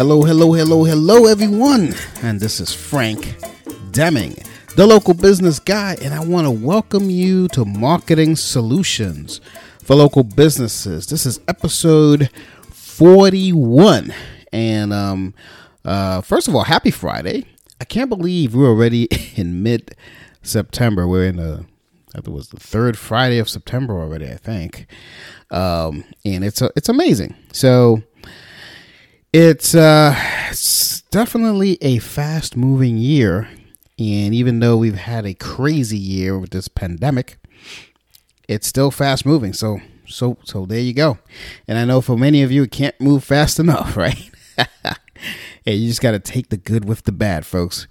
Hello, hello, hello, hello, everyone. And this is Frank Demming, the local business guy, and I want to welcome you to Marketing Solutions for Local Businesses. This is episode 41. And um, uh, first of all, happy Friday. I can't believe we're already in mid September. We're in the I think it was the third Friday of September already, I think. Um, and it's a, it's amazing. So it's uh, it's definitely a fast moving year, and even though we've had a crazy year with this pandemic, it's still fast moving. So so so there you go. And I know for many of you, it can't move fast enough, right? hey, you just got to take the good with the bad, folks.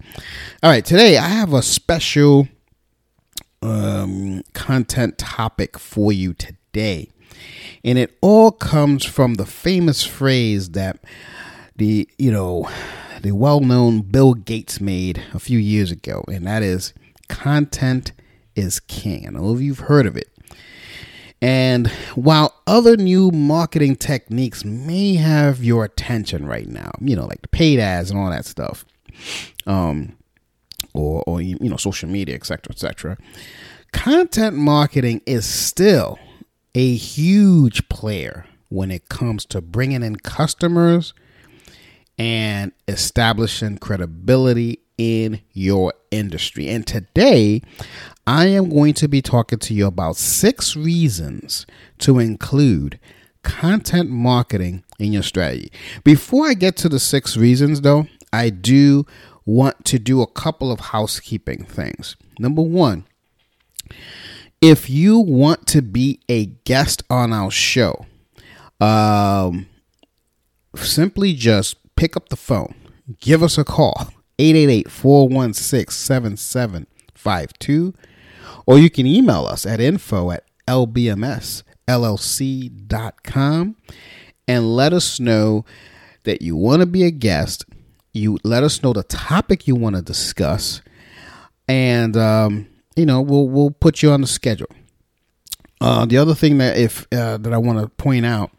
All right, today I have a special um, content topic for you today. And it all comes from the famous phrase that the, you know, the well-known Bill Gates made a few years ago, and that is content is king. I know you've heard of it. And while other new marketing techniques may have your attention right now, you know, like the paid ads and all that stuff, um, or, or you know, social media, etc., etc., content marketing is still a huge player when it comes to bringing in customers and establishing credibility in your industry. And today, I am going to be talking to you about six reasons to include content marketing in your strategy. Before I get to the six reasons, though, I do want to do a couple of housekeeping things. Number one, if you want to be a guest on our show, um, simply just pick up the phone, give us a call, 888 416 7752, or you can email us at info at lbmsllc.com and let us know that you want to be a guest. You let us know the topic you want to discuss, and um, you know, we'll we'll put you on the schedule. Uh, the other thing that if uh, that I want to point out,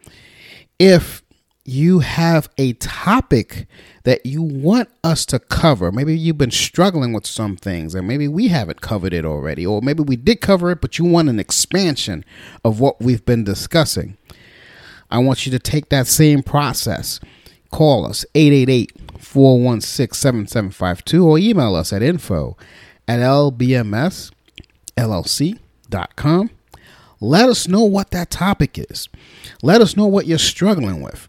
if you have a topic that you want us to cover, maybe you've been struggling with some things, and maybe we haven't covered it already, or maybe we did cover it, but you want an expansion of what we've been discussing. I want you to take that same process. Call us 888 416 7752 or email us at info at lbmsllc.com. Let us know what that topic is. Let us know what you're struggling with.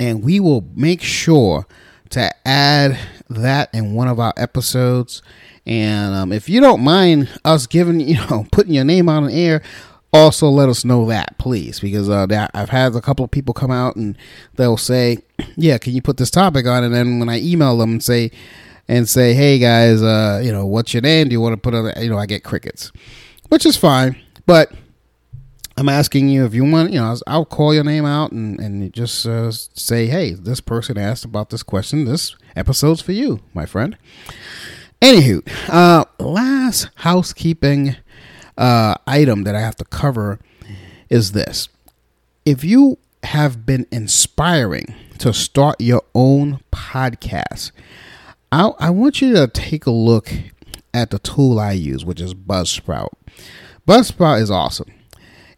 And we will make sure to add that in one of our episodes. And um, if you don't mind us giving, you know, putting your name on the air, also let us know that, please, because uh, I've had a couple of people come out and they'll say, "Yeah, can you put this topic on?" And then when I email them and say, and say, "Hey guys, uh, you know, what's your name? Do you want to put on?" You know, I get crickets, which is fine. But I'm asking you if you want. You know, I'll call your name out and and just uh, say, "Hey, this person asked about this question. This episode's for you, my friend." Anywho, uh, last housekeeping uh, item that I have to cover is this: if you have been inspiring to start your own podcast I, I want you to take a look at the tool I use, which is Buzzsprout. Buzzsprout is awesome.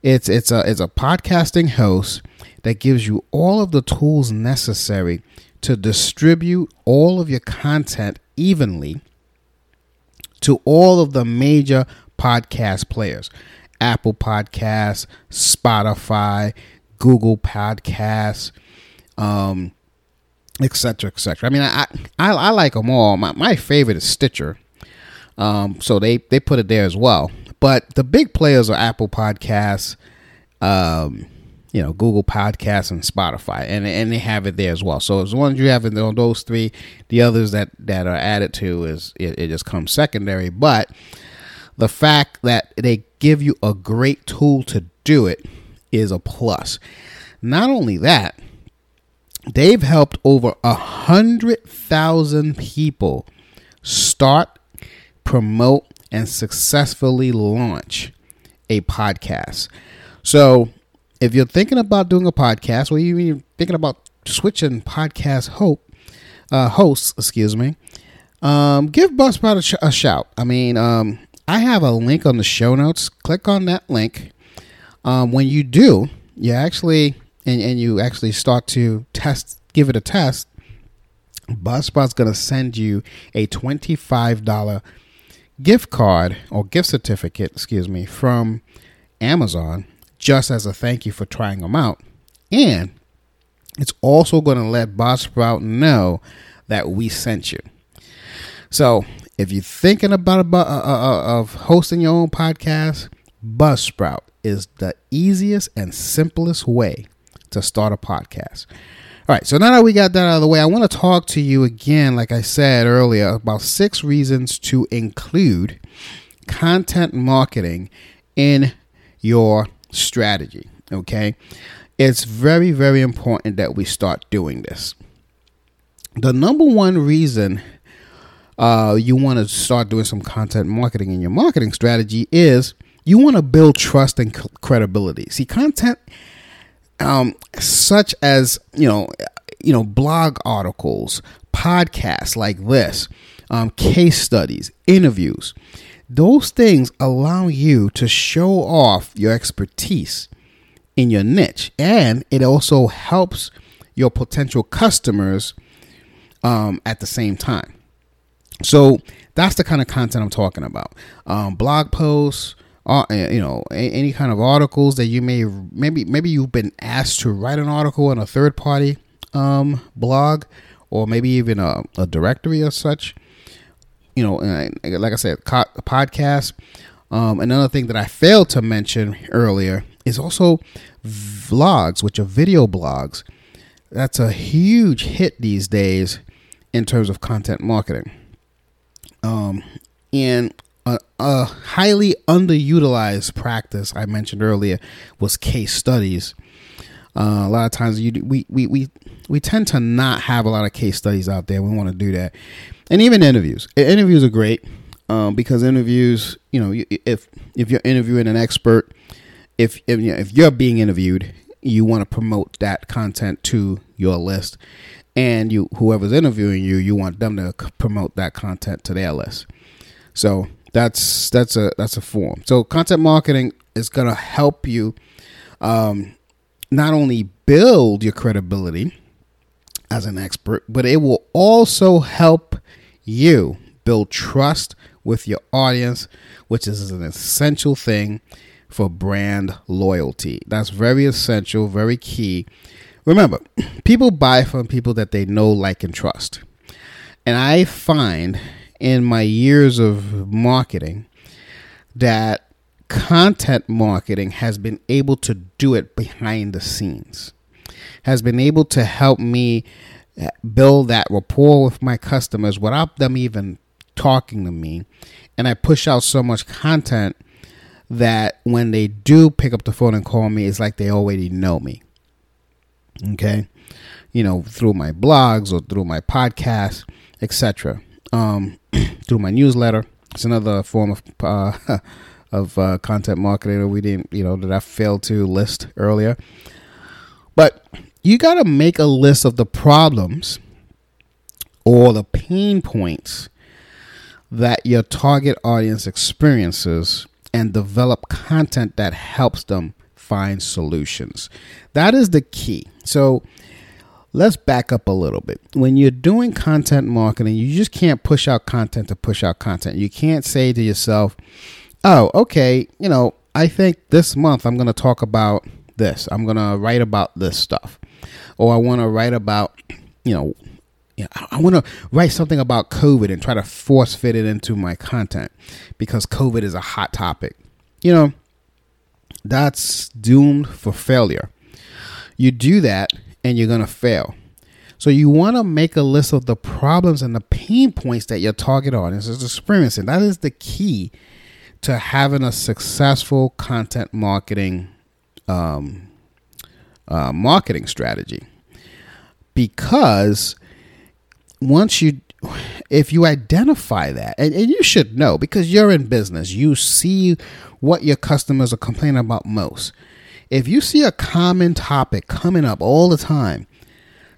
It's it's a it's a podcasting host that gives you all of the tools necessary to distribute all of your content evenly to all of the major podcast players. Apple Podcasts, Spotify, Google Podcasts, um, etc etc i mean I, I i like them all. My, my favorite is stitcher. Um so they they put it there as well but the big players are apple podcasts um you know Google Podcasts and Spotify, and and they have it there as well. So as long as you have it on those three, the others that that are added to is it, it just comes secondary. But the fact that they give you a great tool to do it is a plus. Not only that, they've helped over a hundred thousand people start, promote, and successfully launch a podcast. So if you're thinking about doing a podcast, or you're thinking about switching podcast hope uh, hosts, excuse me, um, give Buzzsprout a, sh- a shout. I mean, um, I have a link on the show notes. Click on that link. Um, when you do, you actually and, and you actually start to test, give it a test. Buzzsprout's going to send you a twenty-five dollar gift card or gift certificate, excuse me, from Amazon just as a thank you for trying them out. And it's also going to let Buzzsprout know that we sent you. So if you're thinking about, about uh, uh, uh, of hosting your own podcast, Buzzsprout is the easiest and simplest way to start a podcast. All right, so now that we got that out of the way, I want to talk to you again, like I said earlier, about six reasons to include content marketing in your strategy. Okay, it's very, very important that we start doing this. The number one reason uh, you want to start doing some content marketing in your marketing strategy is you want to build trust and credibility. See, content um, such as you know, you know, blog articles, podcasts like this, um, case studies, interviews. Those things allow you to show off your expertise in your niche, and it also helps your potential customers um, at the same time. So that's the kind of content I'm talking about. Um, blog posts, uh, you know any kind of articles that you may maybe maybe you've been asked to write an article on a third party um, blog or maybe even a, a directory or such you know like i said co- podcast. Um, another thing that i failed to mention earlier is also vlogs which are video blogs. That's a huge hit these days in terms of content marketing. Um, and a, highly underutilized practice I mentioned earlier was case studies. Uh, a lot of times you we, we we we tend to not have a lot of case studies out there. We want to do that, and even interviews. Interviews are great um, because interviews, you know, if if you're interviewing an expert, if if, you know, if you're being interviewed, you want to promote that content to your list, and you whoever's interviewing you, you want them to promote that content to their list. So that's that's a that's a form. So content marketing is to help you um, not only build your credibility as an expert, but it will also help you build trust with your audience, which is an essential thing for brand loyalty. That's very essential, very key. Remember, people buy from people that they know, like, and trust. And I find in my years of marketing that content marketing has been able to do it behind the scenes, has been able to help me uh, build that rapport with my customers without them even talking to me. And I push out so much content that when they do pick up the phone and call me, it's like they already know me. Okay. You know, through my blogs or through my podcast, etc um, through my newsletter. It's another form of uh, of uh, content marketing that we didn't, you know, that I failed to list earlier. But you got to make a list of the problems or the pain points that your target audience experiences and develop content that helps them find solutions. That is the key. So let's back up a little bit. When you're doing content marketing, you just can't push out content to push out content. You can't say to yourself, oh, okay, you know, I think this month I'm going to talk about this. I'm going to write about this stuff. Or I want to write about, you know, you know, I want to write something about COVID and try to force fit it into my content because COVID is a hot topic. You know, that's doomed for failure you do that and you're going to fail. So you want to make a list of the problems and the pain points that your target audience is experiencing. That is the key to having a successful content marketing um, uh, marketing strategy. Because once you if you identify that and, and, you should know because you're in business you see what your customers are complaining about most if you see a common topic coming up all the time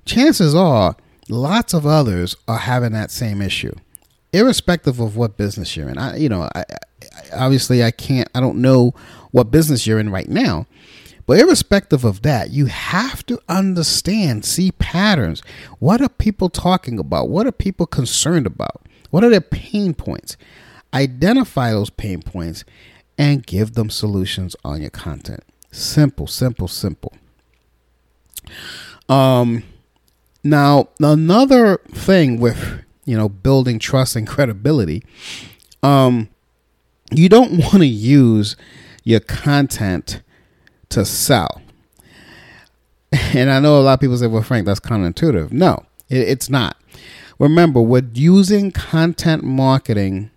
chances are lots of others are having that same issue irrespective of what business you're in i you know I, I, obviously i can't i don't know what business you're in right now but irrespective of that, you have to understand, see patterns. What are people talking about? What are people concerned about? What are their pain points? Identify those pain points and give them solutions on your content. Simple, simple, simple. Um now another thing with, you know, building trust and credibility, um you don't want to use your content to sell. And I know a lot of people say, well, Frank, that's counterintuitive. No, it, it's not. Remember, we're using content marketing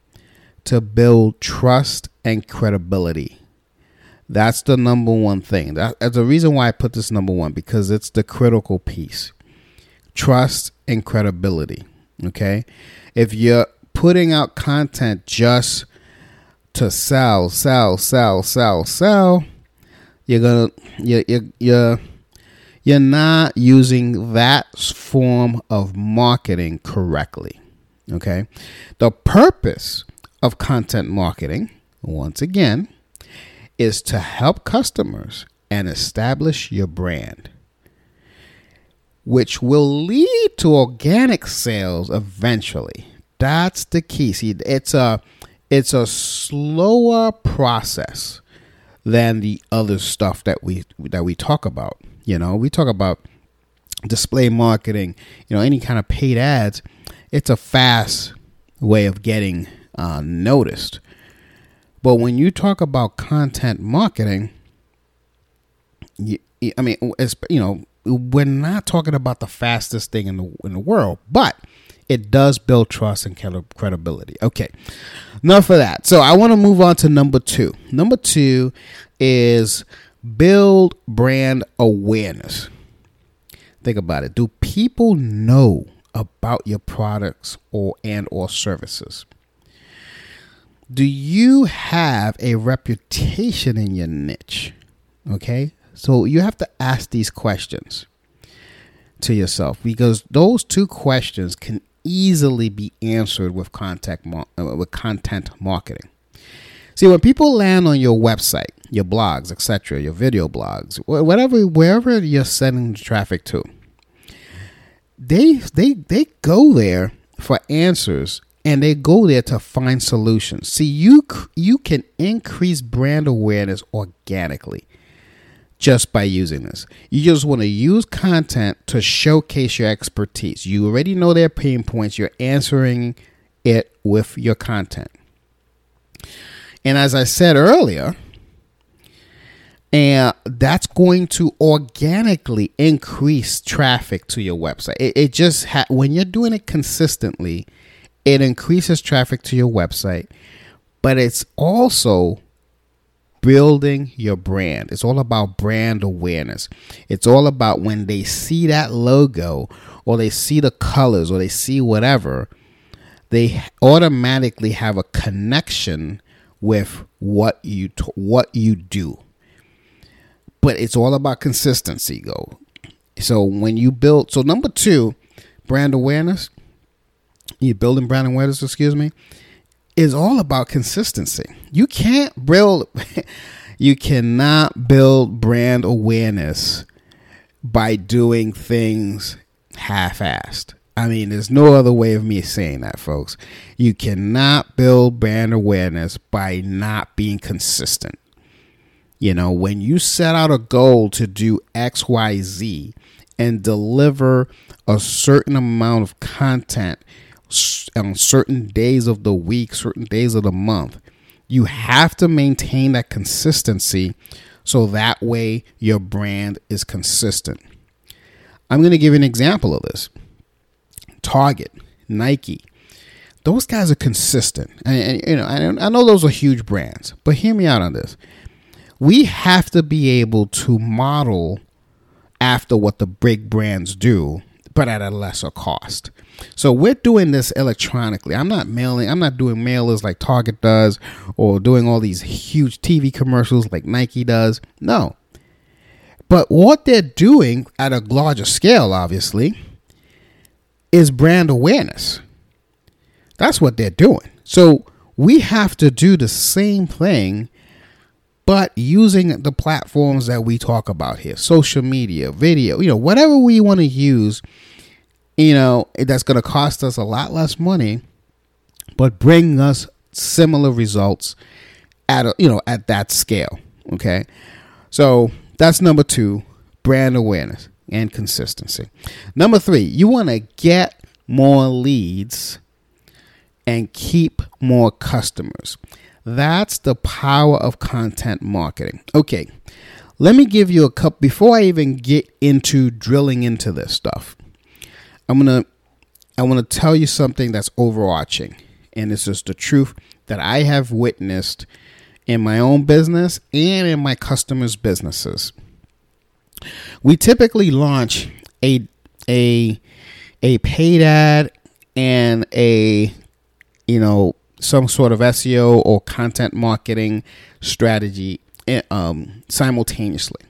to build trust and credibility. That's the number one thing. That, that's the reason why I put this number one because it's the critical piece trust and credibility. Okay. If you're putting out content just to sell, sell, sell, sell, sell, you're gonna you you you're you're not using that form of marketing correctly. Okay, the purpose of content marketing, once again, is to help customers and establish your brand, which will lead to organic sales eventually. That's the key. See, it's a it's a slower process than the other stuff that we that we talk about. You know, we talk about display marketing, you know, any kind of paid ads. It's a fast way of getting uh, noticed. But when you talk about content marketing, I mean, it's, you know, we're not talking about the fastest thing in the in the world, but it does build trust and credibility. Okay, enough of that. So I want to move on to number two. Number two is build brand awareness. Think about it. Do people know about your products or and or services? Do you have a reputation in your niche? Okay? So you have to ask these questions to yourself because those two questions can easily be answered with contact uh, with content marketing. See, when people land on your website, your blogs, etc., your video blogs, whatever, wherever you're sending traffic to, they they they go there for answers and they go there to find solutions. See, you you can increase brand awareness organically just by using this. You just want to use content to showcase your expertise. You already know their pain points, you're answering it with your content. And as I said earlier, and that's going to organically increase traffic to your website. It, it just ha- when you're doing it consistently, it increases traffic to your website, but it's also building your brand. It's all about brand awareness. It's all about when they see that logo or they see the colors or they see whatever, they automatically have a connection with what you t- what you do. But it's all about consistency, go. So when you build, so number two, brand awareness. You building brand awareness, excuse me is all about consistency. You can't build you cannot build brand awareness by doing things half-assed. I mean, there's no other way of me saying that, folks. You cannot build brand awareness by not being consistent. You know, when you set out a goal to do XYZ and deliver a certain amount of content on certain days of the week, certain days of the month. You have to maintain that consistency So that way your brand is consistent. I'm going to give an example of this Target, Nike. Those guys are consistent. And, and you know, I, I know those are huge brands, but hear me out on this. We have to be able to model after what the big brands do, but at a lesser cost. So we're doing this electronically. I'm not mailing, I'm not doing mailers like Target does or doing all these huge TV commercials like Nike does. No. But what they're doing at a larger scale, obviously, is brand awareness. That's what they're doing. So we have to do the same thing but using the platforms that we talk about here social media video you know whatever we want to use you know that's going to cost us a lot less money but bring us similar results at a, you know at that scale okay so that's number 2 brand awareness and consistency number 3 you want to get more leads and keep more customers that's the power of content marketing. Okay, let me give you a cup before I even get into drilling into this stuff. I'm gonna I want to tell you something that's overarching, and this is the truth that I have witnessed in my own business and in my customers' businesses. We typically launch a a a paid ad and a you know some sort of SEO or content marketing strategy eh, um, simultaneously.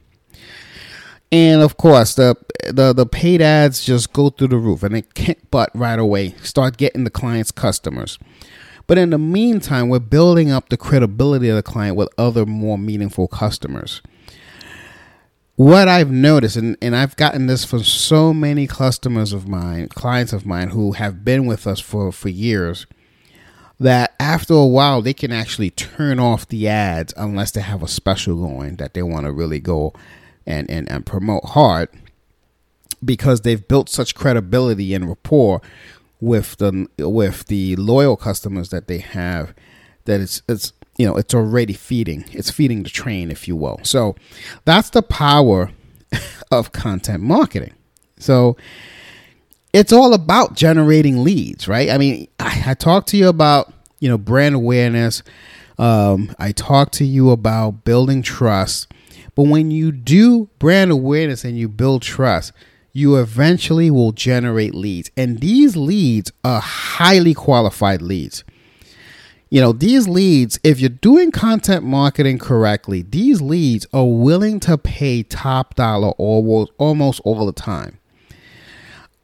And of course, the, the the paid ads just go through the roof, and they kick butt right away. Start getting the client's customers. But in the meantime, we're building up the credibility of the client with other more meaningful customers. What I've noticed, and, and I've gotten this from so many customers of mine, clients of mine who have been with us for, for years, that after a while they can actually turn off the ads unless they have a special going that they want to really go and, and, and promote hard because they've built such credibility and rapport with the with the loyal customers that they have that it's it's you know it's already feeding it's feeding the train if you will so that's the power of content marketing so it's all about generating leads, right? I mean, I, I talked to you about, you know, brand awareness. Um, I talked to you about building trust. But when you do brand awareness and you build trust, you eventually will generate leads. And these leads are highly qualified leads. You know, these leads, if you're doing content marketing correctly, these leads are willing to pay top dollar almost, almost all the time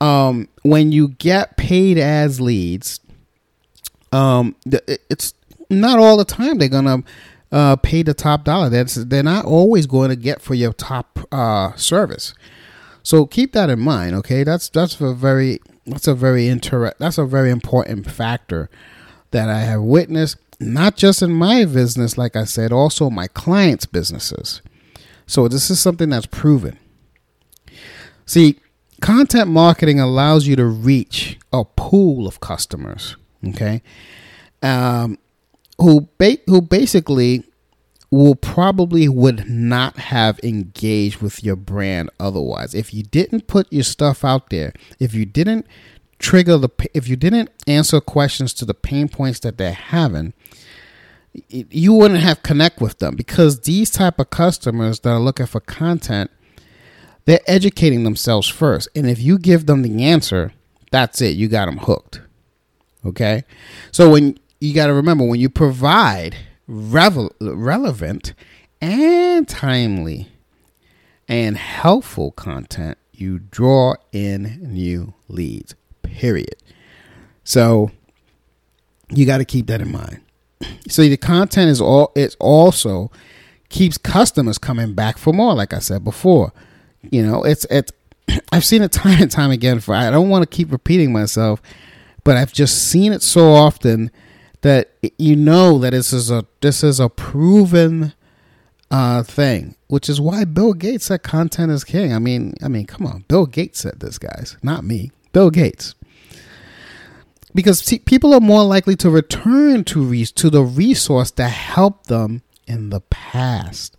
um, when you get paid as leads, um, it's not all the time they're gonna uh, pay the top dollar. That's they're not always going to get for your top uh, service. So keep that in mind. Okay, that's that's a very that's a very inter that's a very important factor that I have witnessed, not just in my business, like I said, also my clients' businesses. So this is something that's proven. See, content marketing allows you to reach a pool of customers, okay, um, who ba- who basically will probably would not have engaged with your brand otherwise if you didn't put your stuff out there if you didn't trigger the if you didn't answer questions to the pain points that they're having you wouldn't have connect with them because these type of customers that are looking for content they're educating themselves first. And if you give them the answer, that's it. You got them hooked. Okay? So when you got to remember when you provide revel- relevant and timely and helpful content, you draw in new leads. Period. So you got to keep that in mind. So the content is all it also keeps customers coming back for more like I said before. You know, it's it's I've seen it time and time again. For I don't want to keep repeating myself, but I've just seen it so often that you know that this is a this is a proven uh, thing, which is why Bill Gates said content is king. I mean, I mean, come on, Bill Gates said this, guys, not me. Bill Gates. Because see, people are more likely to return to re- to the resource that helped them in the past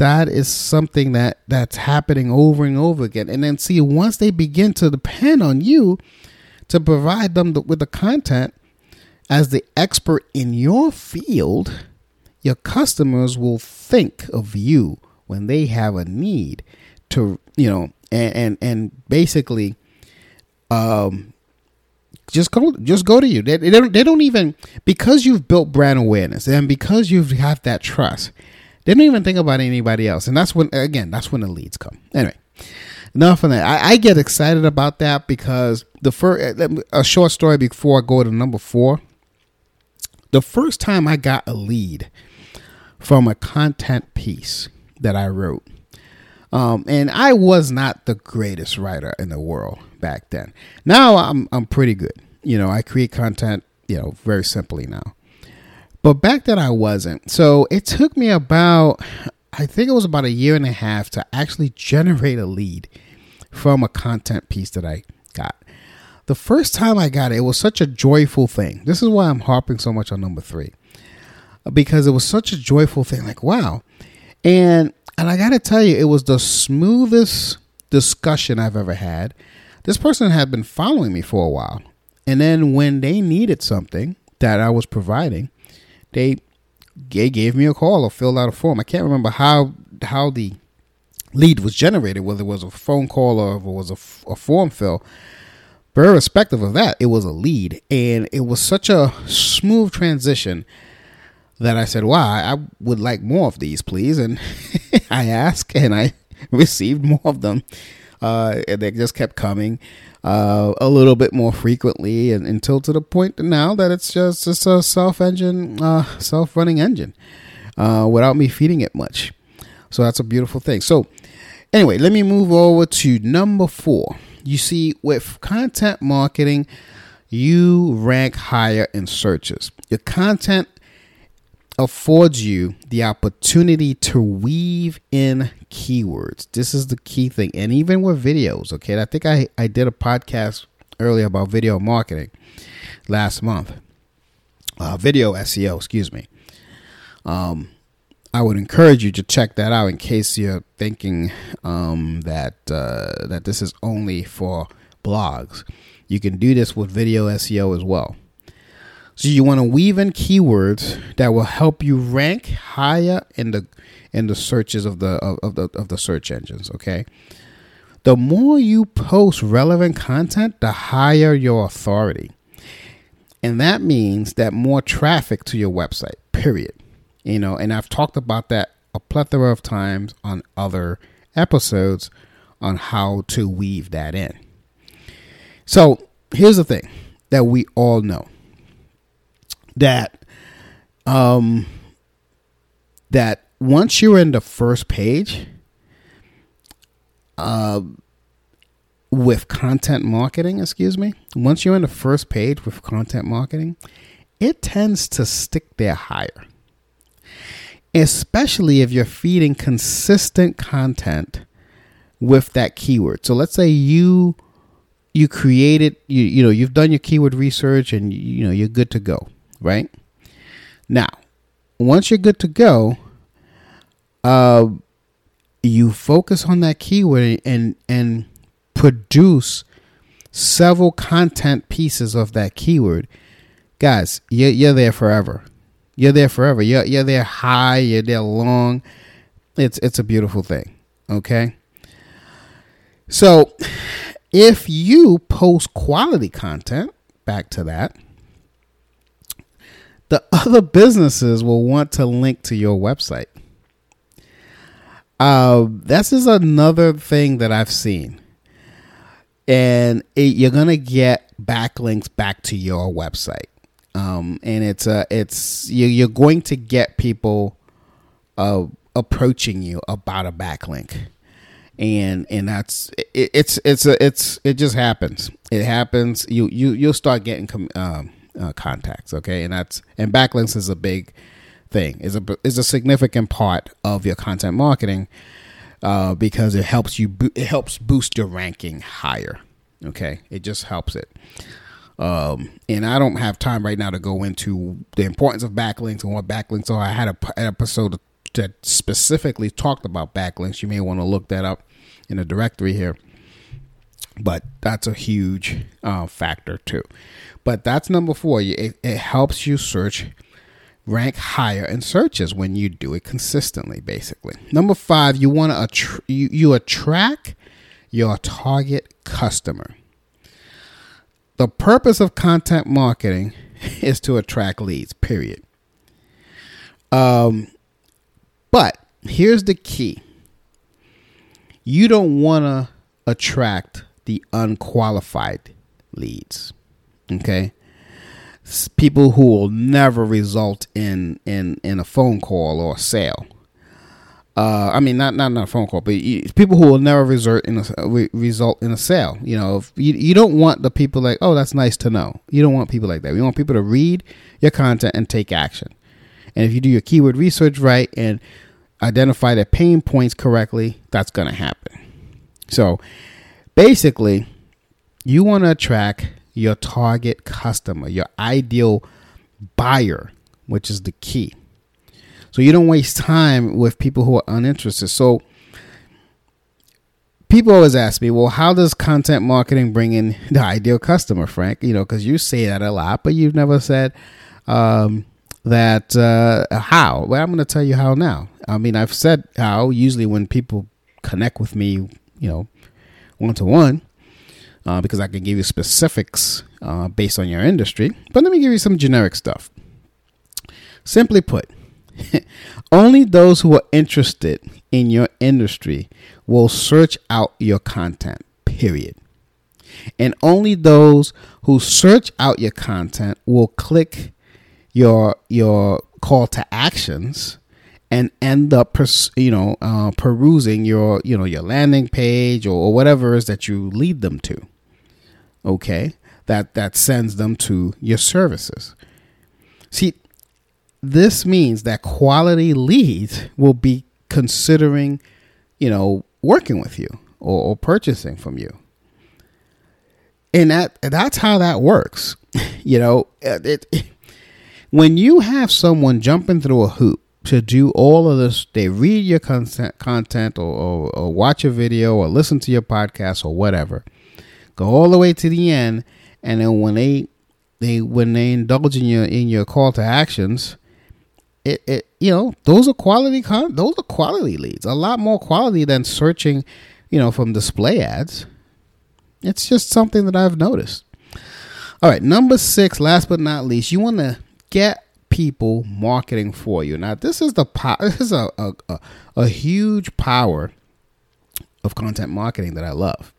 that is something that that's happening over and over again. And then see once they begin to depend on you to provide them the, with the content as the expert in your field, your customers will think of you when they have a need to, you know, and and, and basically um just go just go to you. They, they don't they don't even because you've built brand awareness and because you've have that trust. They don't even think about anybody else, and that's when again that's when the leads come. Anyway, enough of that. I, I get excited about that because the first a short story before I go to number four. The first time I got a lead from a content piece that I wrote, um, and I was not the greatest writer in the world back then. Now I'm I'm pretty good. You know, I create content, you know, very simply now. But back then I wasn't. So it took me about I think it was about a year and a half to actually generate a lead from a content piece that I got. The first time I got it, it was such a joyful thing. This is why I'm harping so much on number 3. Because it was such a joyful thing like wow. And and I got to tell you it was the smoothest discussion I've ever had this person had been following me for a while. And then when they needed something that I was providing, they they gave me a call or filled out a form. I can't remember how how the lead was generated, whether it was a phone call or if it was a, a form fill. But irrespective of that, it was a lead, and it was such a smooth transition that I said, "Wow, I would like more of these, please." And I asked, and I received more of them uh, and they just kept coming uh, a little bit more frequently, and until to the point now that it's just just a self engine, uh, self running engine, uh, without me feeding it much. So that's a beautiful thing. So anyway, let me move over to number four. You see, with content marketing, you rank higher in searches. Your content affords you the opportunity to weave in keywords. This is the key thing. And even with videos, okay? I think I, I did a podcast earlier about video marketing last month. Uh, video SEO, excuse me. Um, I would encourage you to check that out in case you're thinking um, that uh, that this is only for blogs. You can do this with video SEO as well. So you want to weave in keywords that will help you rank higher in the in the searches of the of, of the of the search engines, okay? The more you post relevant content, the higher your authority. And that means that more traffic to your website. Period. You know, and I've talked about that a plethora of times on other episodes on how to weave that in. So, here's the thing that we all know that um that once you're in the first page uh with content marketing, excuse me, once you're in the first page with content marketing, it tends to stick there higher. Especially if you're feeding consistent content with that keyword. So let's say you you created you you know you've done your keyword research and you know you're good to go right? Now, once you're good to go, uh, you focus on that keyword and and produce several content pieces of that keyword. Guys, you're, you're there forever. You're there forever. You're, you're there high. You're there long. It's it's a beautiful thing. Okay. So, if you post quality content, back to that the other businesses will want to link to your website. Uh, this is another thing that I've seen. And it, you're gonna get backlinks back to your website, um, and it's a it's you, you're going to get people uh, approaching you about a backlink, and and that's it, it's it's a, it's it just happens. It happens. You you you'll start getting um, uh, contacts. Okay, and that's and backlinks is a big thing. is a is a significant part of your content marketing uh, because it helps you bo- it helps boost your ranking higher. Okay, it just helps it. Um, and I don't have time right now to go into the importance of backlinks and what backlinks are. I had a, episode that specifically talked about backlinks. You may want to look that up in the directory here. But that's a huge uh, factor too. But that's number four. It, it helps you search rank higher in searches when you do it consistently basically number five you want to attr- you, you attract your target customer the purpose of content marketing is to attract leads period. Um but here's the key. You don't want to attract the unqualified leads okay? People who will never result in in in a phone call or a sale. Uh, I mean, not not not a phone call, but you, people who will never result in a re, result in a sale. You know, you you don't want the people like, oh, that's nice to know. You don't want people like that. We want people to read your content and take action. And if you do your keyword research right and identify their pain points correctly, that's going to happen. So, basically, you want to attract your target customer, your ideal buyer, which is the key. So you don't waste time with people who are uninterested. So people always ask me, well, how does content marketing bring in the ideal customer, Frank? You know, because you say that a lot, but you've never said um, that uh, how. Well, I'm going to tell you how now. I mean, I've said how usually when people connect with me, you know, one to one because I can give you specifics uh, based on your industry. But let me give you some generic stuff. Simply put, only those who are interested in your industry will search out your content, period. And only those who search out your content will click your your call to actions and end up pers- you know uh, perusing your you know your landing page or, or whatever it is that you lead them to okay that that sends them to your services see this means that quality leads will be considering you know working with you or, or purchasing from you and that that's how that works you know uh, it, it, when you have someone jumping through a hoop to do all of this. They read your content, content or, or, or, watch a video or listen to your podcast or whatever. Go all the way to the end, and then when they they when they indulge in your in your call to actions, it, it you know those are quality con- those are quality leads. A lot more quality than searching, you know, from display ads. It's just something that I've noticed. All right, number six, last but not least, you want to get people marketing for you. Now, this is the po- this is a, a, a, a huge power of content marketing that I love.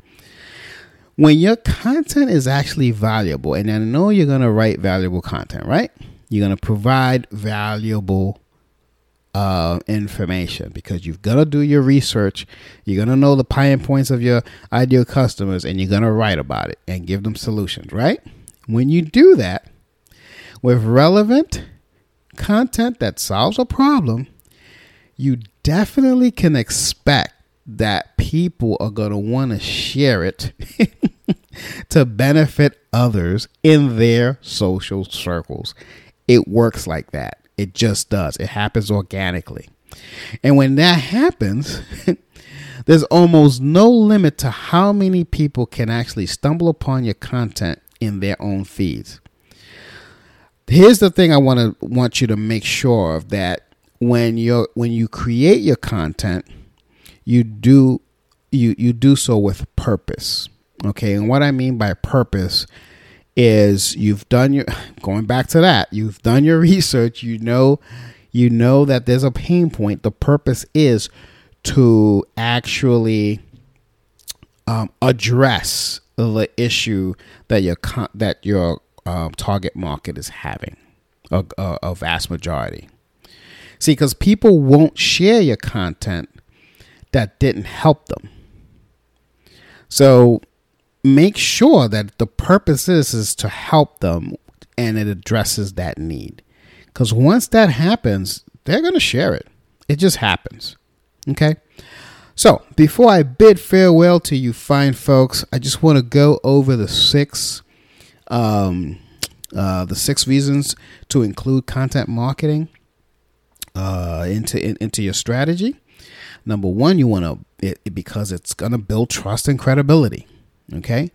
When your content is actually valuable, and I know you're going to write valuable content, right? You're going to provide valuable uh, information because you've got to do your research. You're going to know the pain points of your ideal customers and you're going to write about it and give them solutions, right? When you do that with relevant content that solves a problem, you definitely can expect that people are going to want to share it to benefit others in their social circles. It works like that. It just does. It happens organically. And when that happens, there's almost no limit to how many people can actually stumble upon your content in their own feeds here's the thing I want to want you to make sure of that when you're when you create your content, you do you you do so with purpose. Okay, and what I mean by purpose is you've done your going back to that you've done your research you know you know that there's a pain point the purpose is to actually um, address the issue that your that your um, target market is having a, a, a vast majority. See, because people won't share your content that didn't help them. So make sure that the purpose is, is to help them and it addresses that need. Because once that happens, they're going to share it. It just happens. Okay? So before I bid farewell to you fine folks, I just want to go over the six um, uh, the six reasons to include content marketing uh, into in, into your strategy. Number one, you want to because it's going to build trust and credibility. Okay.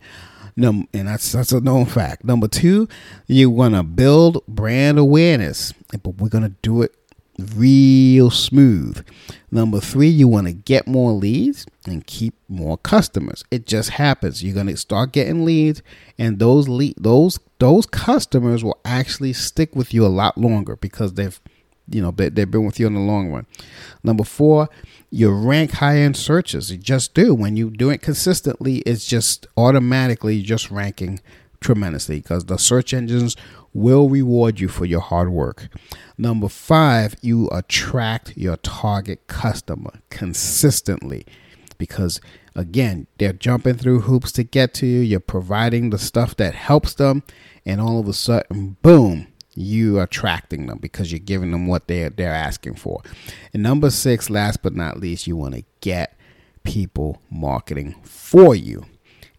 Num- and that's that's a known fact. Number two, you want to build brand awareness, but we're to do it real smooth. Number three, you want to get more leads and keep more customers. It just happens. You're to start getting leads, and those lead those those customers will actually stick with you a lot longer because they've you know they, they've been with you in the long run. Number four, you rank higher in searches. You just do. When you do it consistently, it's just automatically just ranking tremendously because the search engines will reward you for your hard work. Number five, you attract your target customer consistently because, again, they're jumping through hoops to get to you. You're providing the stuff that helps them, and all of a sudden, boom, you attracting them because you're giving them what they're they're asking for. And number six, last but not least, you want to get people marketing for you.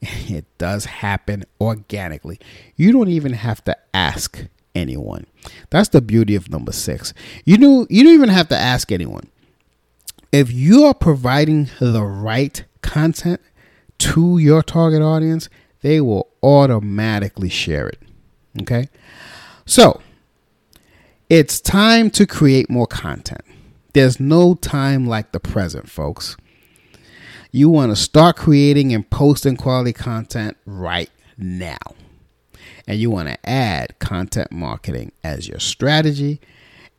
It does happen organically. You don't even have to ask anyone. That's the beauty of number six. You know you don't even have to ask anyone. If you are providing the right content to your target audience, they will automatically share it. Okay? So, it's time to create more content. There's no time like the present, folks. You want to start creating and posting quality content right now. And you want to add content marketing as your strategy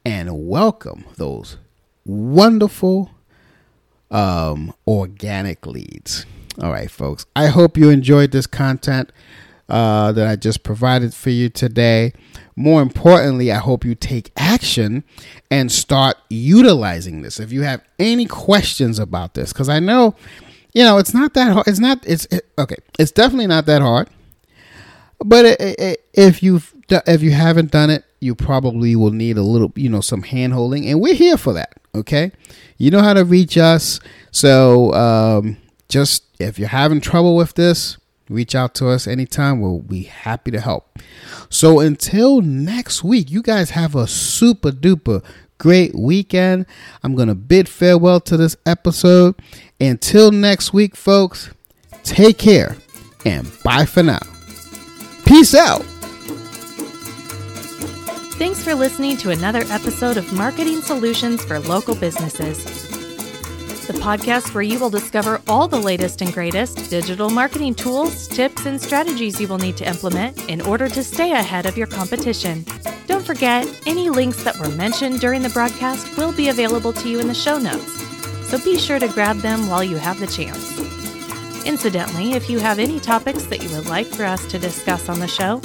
and welcome those wonderful um, organic leads. All right, folks. I hope you enjoyed this content uh, that I just provided for you today. More importantly, I hope you take action and start utilizing this. If you have any questions about this, because I know, you know, it's not that hard. It's not. It's it, okay. It's definitely not that hard. But it, it, if you've, if you haven't done it, you probably will need a little, you know, some hand holding, and we're here for that. Okay, you know how to reach us. So um, just if you're having trouble with this, reach out to us anytime. We'll be happy to help. So until next week, you guys have a super duper great weekend. I'm going to bid farewell to this episode. Until next week, folks, take care and bye for now. Peace out. Thanks for listening to another episode of Marketing Solutions for Local Businesses the podcast where you will discover all the latest and greatest digital marketing tools, tips, and strategies you will need to implement in order to stay ahead of your competition. Don't forget, any links that were mentioned during the broadcast will be available to you in the show notes, so be sure to grab them while you have the chance. Incidentally, if you have any topics that you would like for us to discuss on the show,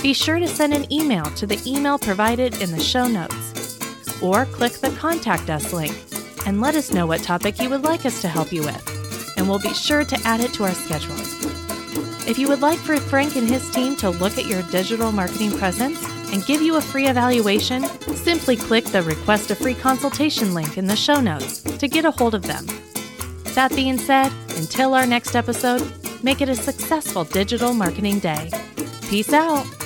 be sure to send an email to the email provided in the show notes or click the Contact Us link and let us know what topic you would like us to help you with, and we'll be sure to add it to our schedule. If you would like for Frank and his team to look at your digital marketing presence and give you a free evaluation, simply click the Request a Free Consultation link in the show notes to get a hold of them. That being said, until our next episode, make it a successful digital marketing day. Peace out.